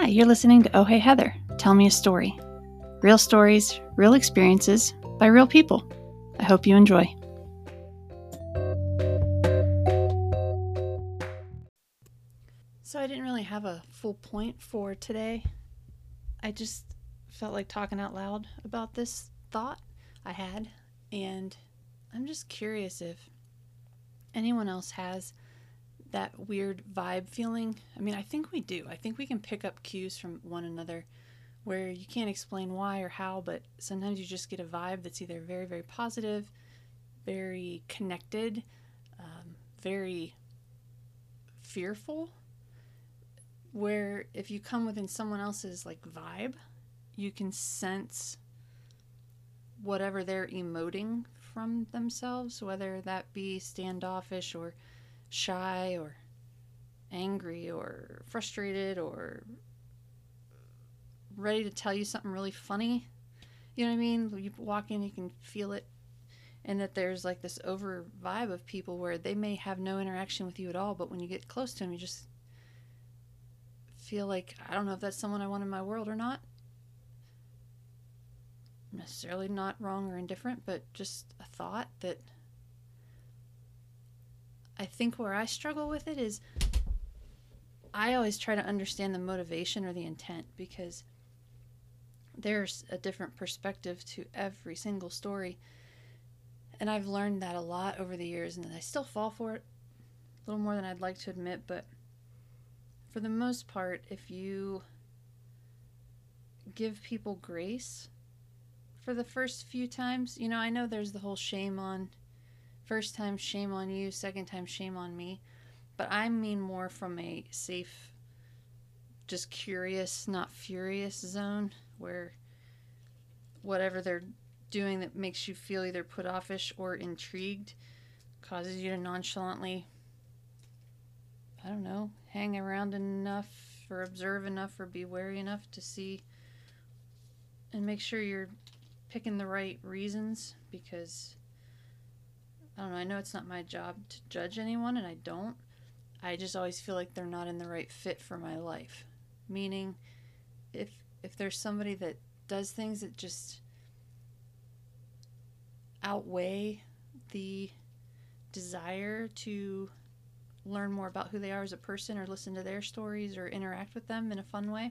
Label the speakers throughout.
Speaker 1: Hi, you're listening to Oh Hey Heather. Tell me a story. Real stories, real experiences by real people. I hope you enjoy. So, I didn't really have a full point for today. I just felt like talking out loud about this thought I had, and I'm just curious if anyone else has that weird vibe feeling. I mean, I think we do. I think we can pick up cues from one another where you can't explain why or how, but sometimes you just get a vibe that's either very, very positive, very connected, um, very fearful. Where if you come within someone else's like vibe, you can sense whatever they're emoting from themselves, whether that be standoffish or shy or angry or frustrated or ready to tell you something really funny. You know what I mean? You walk in, you can feel it. And that there's like this over vibe of people where they may have no interaction with you at all, but when you get close to them, you just feel like, I don't know if that's someone I want in my world or not. Necessarily not wrong or indifferent, but just a thought that I think where I struggle with it is I always try to understand the motivation or the intent because there's a different perspective to every single story. And I've learned that a lot over the years, and I still fall for it a little more than I'd like to admit. But for the most part, if you give people grace for the first few times, you know, I know there's the whole shame on first time, shame on you, second time, shame on me. But I mean more from a safe, just curious, not furious zone where whatever they're doing that makes you feel either put offish or intrigued causes you to nonchalantly, I don't know, hang around enough or observe enough or be wary enough to see and make sure you're picking the right reasons because I don't know, I know it's not my job to judge anyone and I don't. I just always feel like they're not in the right fit for my life. Meaning if if there's somebody that does things that just outweigh the desire to learn more about who they are as a person or listen to their stories or interact with them in a fun way,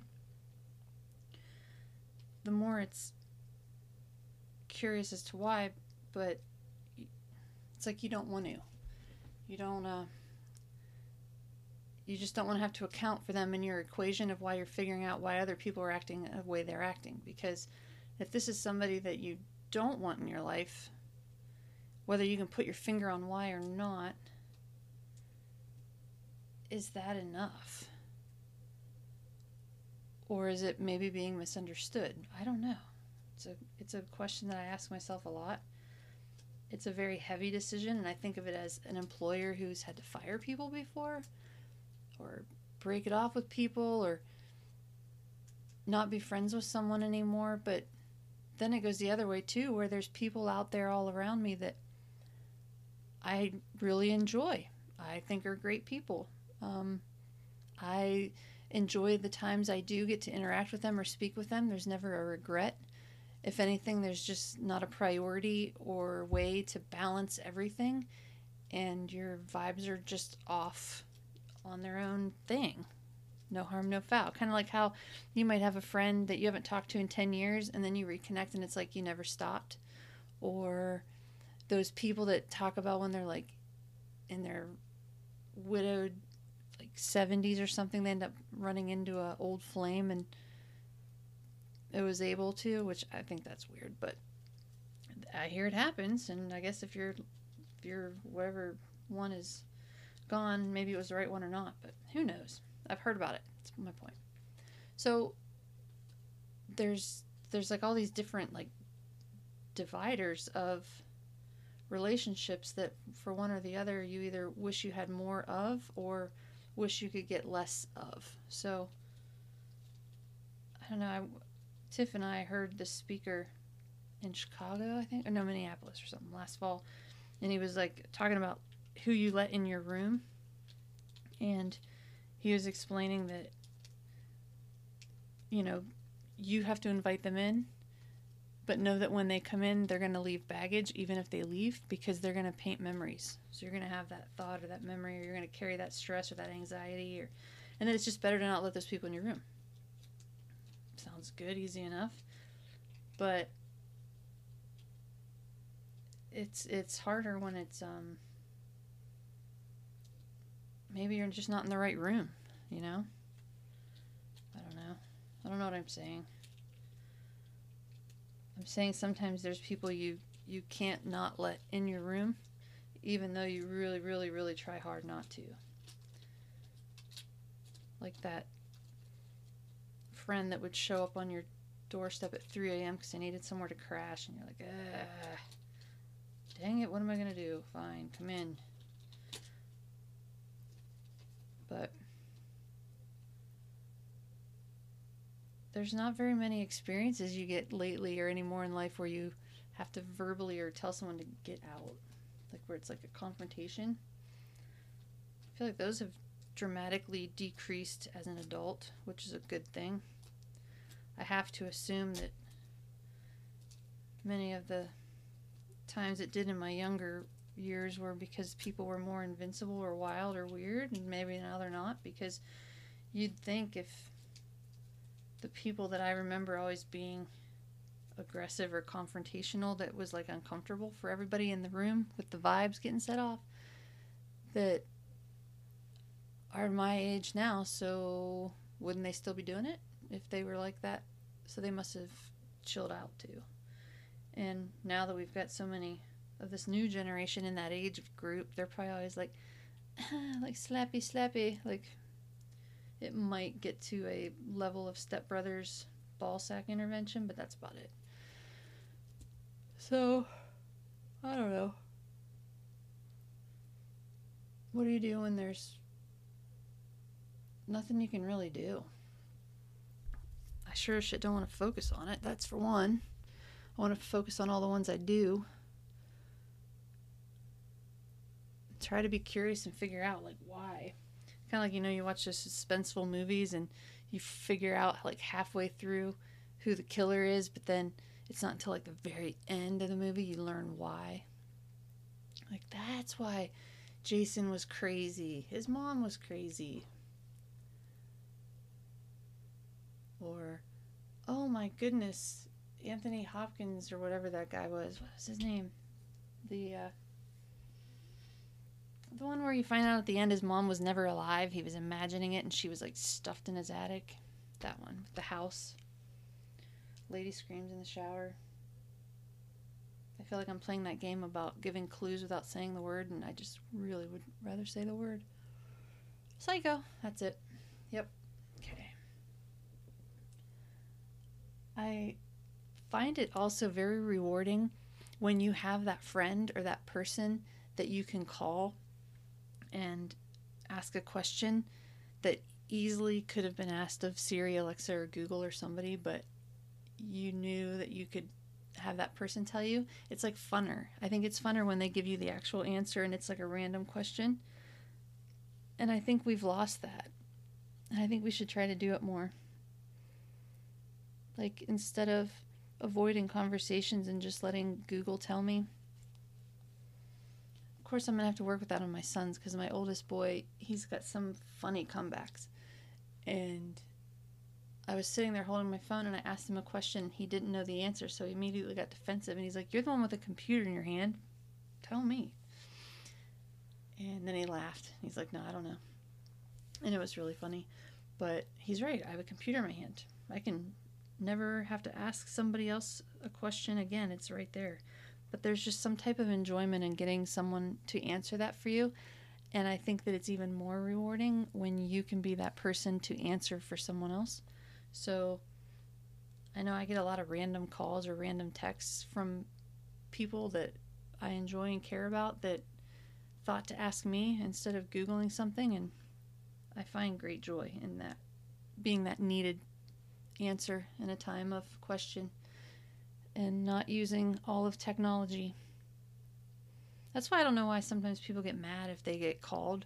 Speaker 1: the more it's curious as to why, but it's like you don't want to. You don't, uh, you just don't want to have to account for them in your equation of why you're figuring out why other people are acting the way they're acting. Because if this is somebody that you don't want in your life, whether you can put your finger on why or not, is that enough? Or is it maybe being misunderstood? I don't know. It's a it's a question that I ask myself a lot. It's a very heavy decision and I think of it as an employer who's had to fire people before or break it off with people or not be friends with someone anymore. But then it goes the other way too, where there's people out there all around me that I really enjoy. I think are great people. Um, I enjoy the times I do get to interact with them or speak with them. There's never a regret. If anything, there's just not a priority or way to balance everything, and your vibes are just off on their own thing. No harm, no foul. Kind of like how you might have a friend that you haven't talked to in 10 years and then you reconnect and it's like you never stopped. Or those people that talk about when they're like in their widowed like 70s or something, they end up running into a old flame and it was able to, which I think that's weird, but I hear it happens and I guess if you're if you're whatever one is gone. Maybe it was the right one or not, but who knows? I've heard about it. That's my point. So there's there's like all these different like dividers of relationships that for one or the other you either wish you had more of or wish you could get less of. So I don't know. I, Tiff and I heard the speaker in Chicago, I think, or no, Minneapolis or something last fall, and he was like talking about who you let in your room. And he was explaining that you know, you have to invite them in, but know that when they come in, they're going to leave baggage, even if they leave, because they're going to paint memories. So you're going to have that thought or that memory, or you're going to carry that stress or that anxiety, or, and then it's just better to not let those people in your room. Sounds good, easy enough, but it's it's harder when it's um maybe you're just not in the right room, you know? I don't know. I don't know what I'm saying. I'm saying sometimes there's people you you can't not let in your room even though you really really really try hard not to. Like that friend that would show up on your doorstep at 3 a.m. because they needed somewhere to crash, and you're like, ah, dang it, what am I going to do? Fine, come in. But there's not very many experiences you get lately or anymore in life where you have to verbally or tell someone to get out, like where it's like a confrontation. I feel like those have dramatically decreased as an adult, which is a good thing. I have to assume that many of the times it did in my younger years were because people were more invincible or wild or weird, and maybe now they're not because you'd think if the people that I remember always being aggressive or confrontational that was like uncomfortable for everybody in the room with the vibes getting set off that are my age now, so wouldn't they still be doing it? if they were like that. So they must have chilled out too. And now that we've got so many of this new generation in that age group, they're probably always like, like slappy, slappy. Like it might get to a level of stepbrothers ball sack intervention, but that's about it. So, I don't know. What do you do when there's nothing you can really do? I sure as shit don't want to focus on it. That's for one. I want to focus on all the ones I do. Try to be curious and figure out like why. Kind of like you know you watch the suspenseful movies and you figure out like halfway through who the killer is, but then it's not until like the very end of the movie you learn why. Like that's why Jason was crazy. His mom was crazy. Or, oh my goodness, Anthony Hopkins or whatever that guy was. What was his name? The uh, the one where you find out at the end his mom was never alive. He was imagining it, and she was like stuffed in his attic. That one with the house. Lady screams in the shower. I feel like I'm playing that game about giving clues without saying the word, and I just really would rather say the word. Psycho. That's it. Yep. I find it also very rewarding when you have that friend or that person that you can call and ask a question that easily could have been asked of Siri, Alexa, or Google or somebody, but you knew that you could have that person tell you. It's like funner. I think it's funner when they give you the actual answer and it's like a random question. And I think we've lost that. And I think we should try to do it more. Like instead of avoiding conversations and just letting Google tell me. Of course, I'm gonna have to work with that on my sons because my oldest boy, he's got some funny comebacks. And I was sitting there holding my phone and I asked him a question. He didn't know the answer, so he immediately got defensive. And he's like, You're the one with a computer in your hand. Tell me. And then he laughed. He's like, No, I don't know. And it was really funny. But he's right. I have a computer in my hand. I can never have to ask somebody else a question again. It's right there. But there's just some type of enjoyment in getting someone to answer that for you. And I think that it's even more rewarding when you can be that person to answer for someone else. So I know I get a lot of random calls or random texts from people that I enjoy and care about that thought to ask me instead of Googling something. And I find great joy in that, being that needed answer in a time of question and not using all of technology. That's why I don't know why sometimes people get mad if they get called.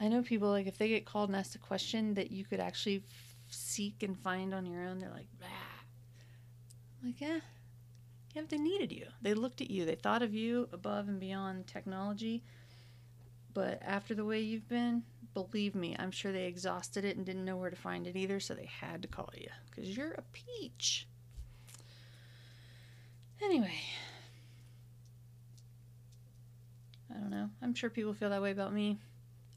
Speaker 1: I know people like if they get called and asked a question that you could actually f- seek and find on your own. They're like, bah. like, yeah, yeah, but they needed you. They looked at you. They thought of you above and beyond technology. But after the way you've been, believe me, I'm sure they exhausted it and didn't know where to find it either, so they had to call you because you're a peach. Anyway, I don't know. I'm sure people feel that way about me.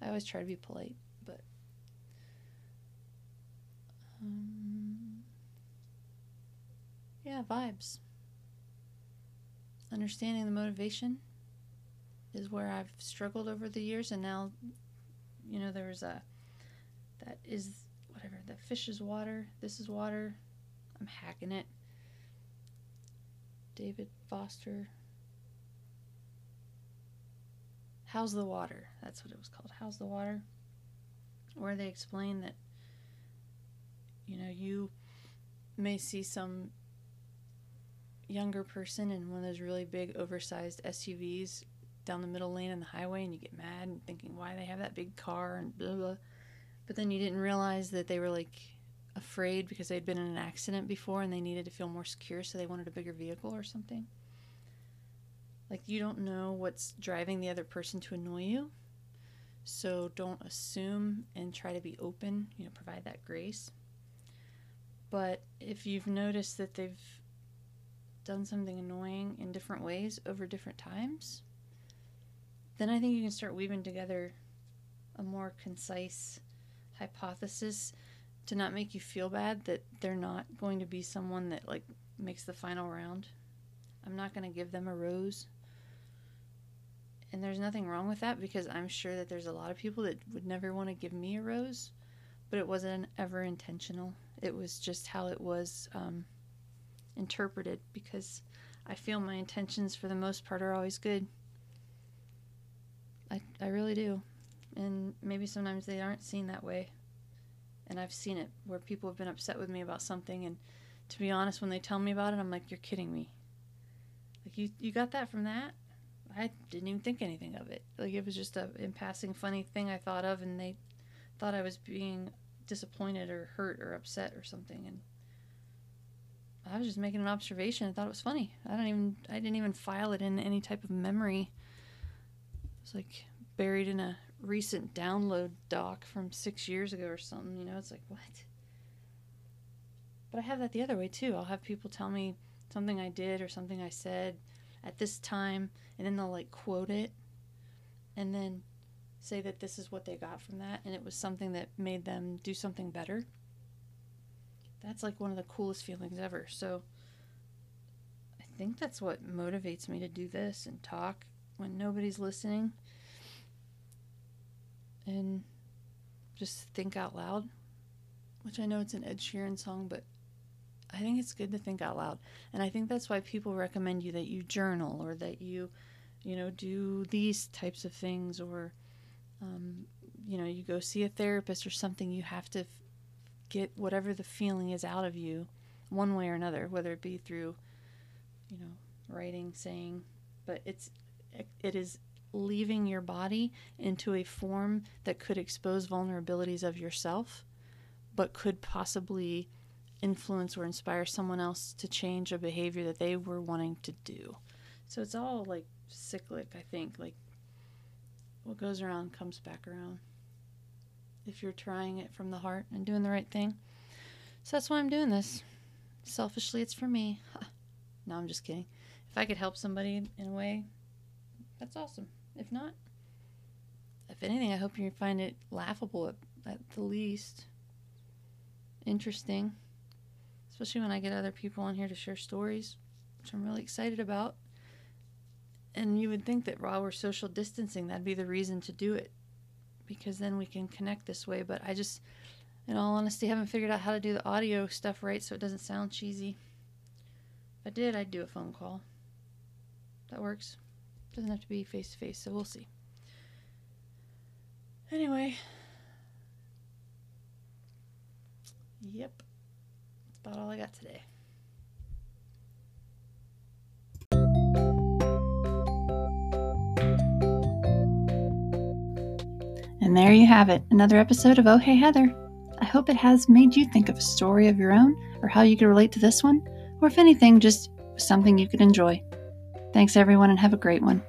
Speaker 1: I always try to be polite, but. Um, yeah, vibes. Understanding the motivation is where I've struggled over the years, and now, you know, there's a. That is whatever. That fish is water. This is water. I'm hacking it. David Foster. How's the Water? That's what it was called. How's the Water? Where they explain that, you know, you may see some younger person in one of those really big, oversized SUVs down the middle lane in the highway, and you get mad and thinking why they have that big car and blah, blah. But then you didn't realize that they were like afraid because they'd been in an accident before and they needed to feel more secure, so they wanted a bigger vehicle or something. Like, you don't know what's driving the other person to annoy you. So don't assume and try to be open, you know, provide that grace. But if you've noticed that they've done something annoying in different ways over different times, then I think you can start weaving together a more concise hypothesis to not make you feel bad that they're not going to be someone that like makes the final round. I'm not going to give them a rose. And there's nothing wrong with that because I'm sure that there's a lot of people that would never want to give me a rose, but it wasn't ever intentional. It was just how it was um, interpreted because I feel my intentions for the most part are always good. I, I really do. And maybe sometimes they aren't seen that way. And I've seen it where people have been upset with me about something. And to be honest, when they tell me about it, I'm like, you're kidding me. Like, you, you got that from that? I didn't even think anything of it. Like, it was just a in passing funny thing I thought of, and they thought I was being disappointed or hurt or upset or something. And I was just making an observation. I thought it was funny. I don't even I didn't even file it in any type of memory. It's like buried in a recent download doc from six years ago or something. You know, it's like what? But I have that the other way too. I'll have people tell me something I did or something I said at this time, and then they'll like quote it, and then say that this is what they got from that, and it was something that made them do something better that's like one of the coolest feelings ever. So I think that's what motivates me to do this and talk when nobody's listening and just think out loud, which I know it's an Ed Sheeran song, but I think it's good to think out loud. And I think that's why people recommend you that you journal or that you, you know, do these types of things or, um, you know, you go see a therapist or something. You have to get whatever the feeling is out of you one way or another whether it be through you know writing saying but it's it is leaving your body into a form that could expose vulnerabilities of yourself but could possibly influence or inspire someone else to change a behavior that they were wanting to do so it's all like cyclic i think like what goes around comes back around if you're trying it from the heart and doing the right thing. So that's why I'm doing this. Selfishly, it's for me. no, I'm just kidding. If I could help somebody in a way, that's awesome. If not, if anything, I hope you find it laughable at, at the least. Interesting. Especially when I get other people on here to share stories, which I'm really excited about. And you would think that while we're social distancing, that'd be the reason to do it because then we can connect this way. But I just, in all honesty, haven't figured out how to do the audio stuff right so it doesn't sound cheesy. If I did, I'd do a phone call. That works. Doesn't have to be face to face, so we'll see. Anyway. Yep. That's about all I got today. And there you have it, another episode of Oh Hey Heather. I hope it has made you think of a story of your own or how you could relate to this one, or if anything, just something you could enjoy. Thanks, everyone, and have a great one.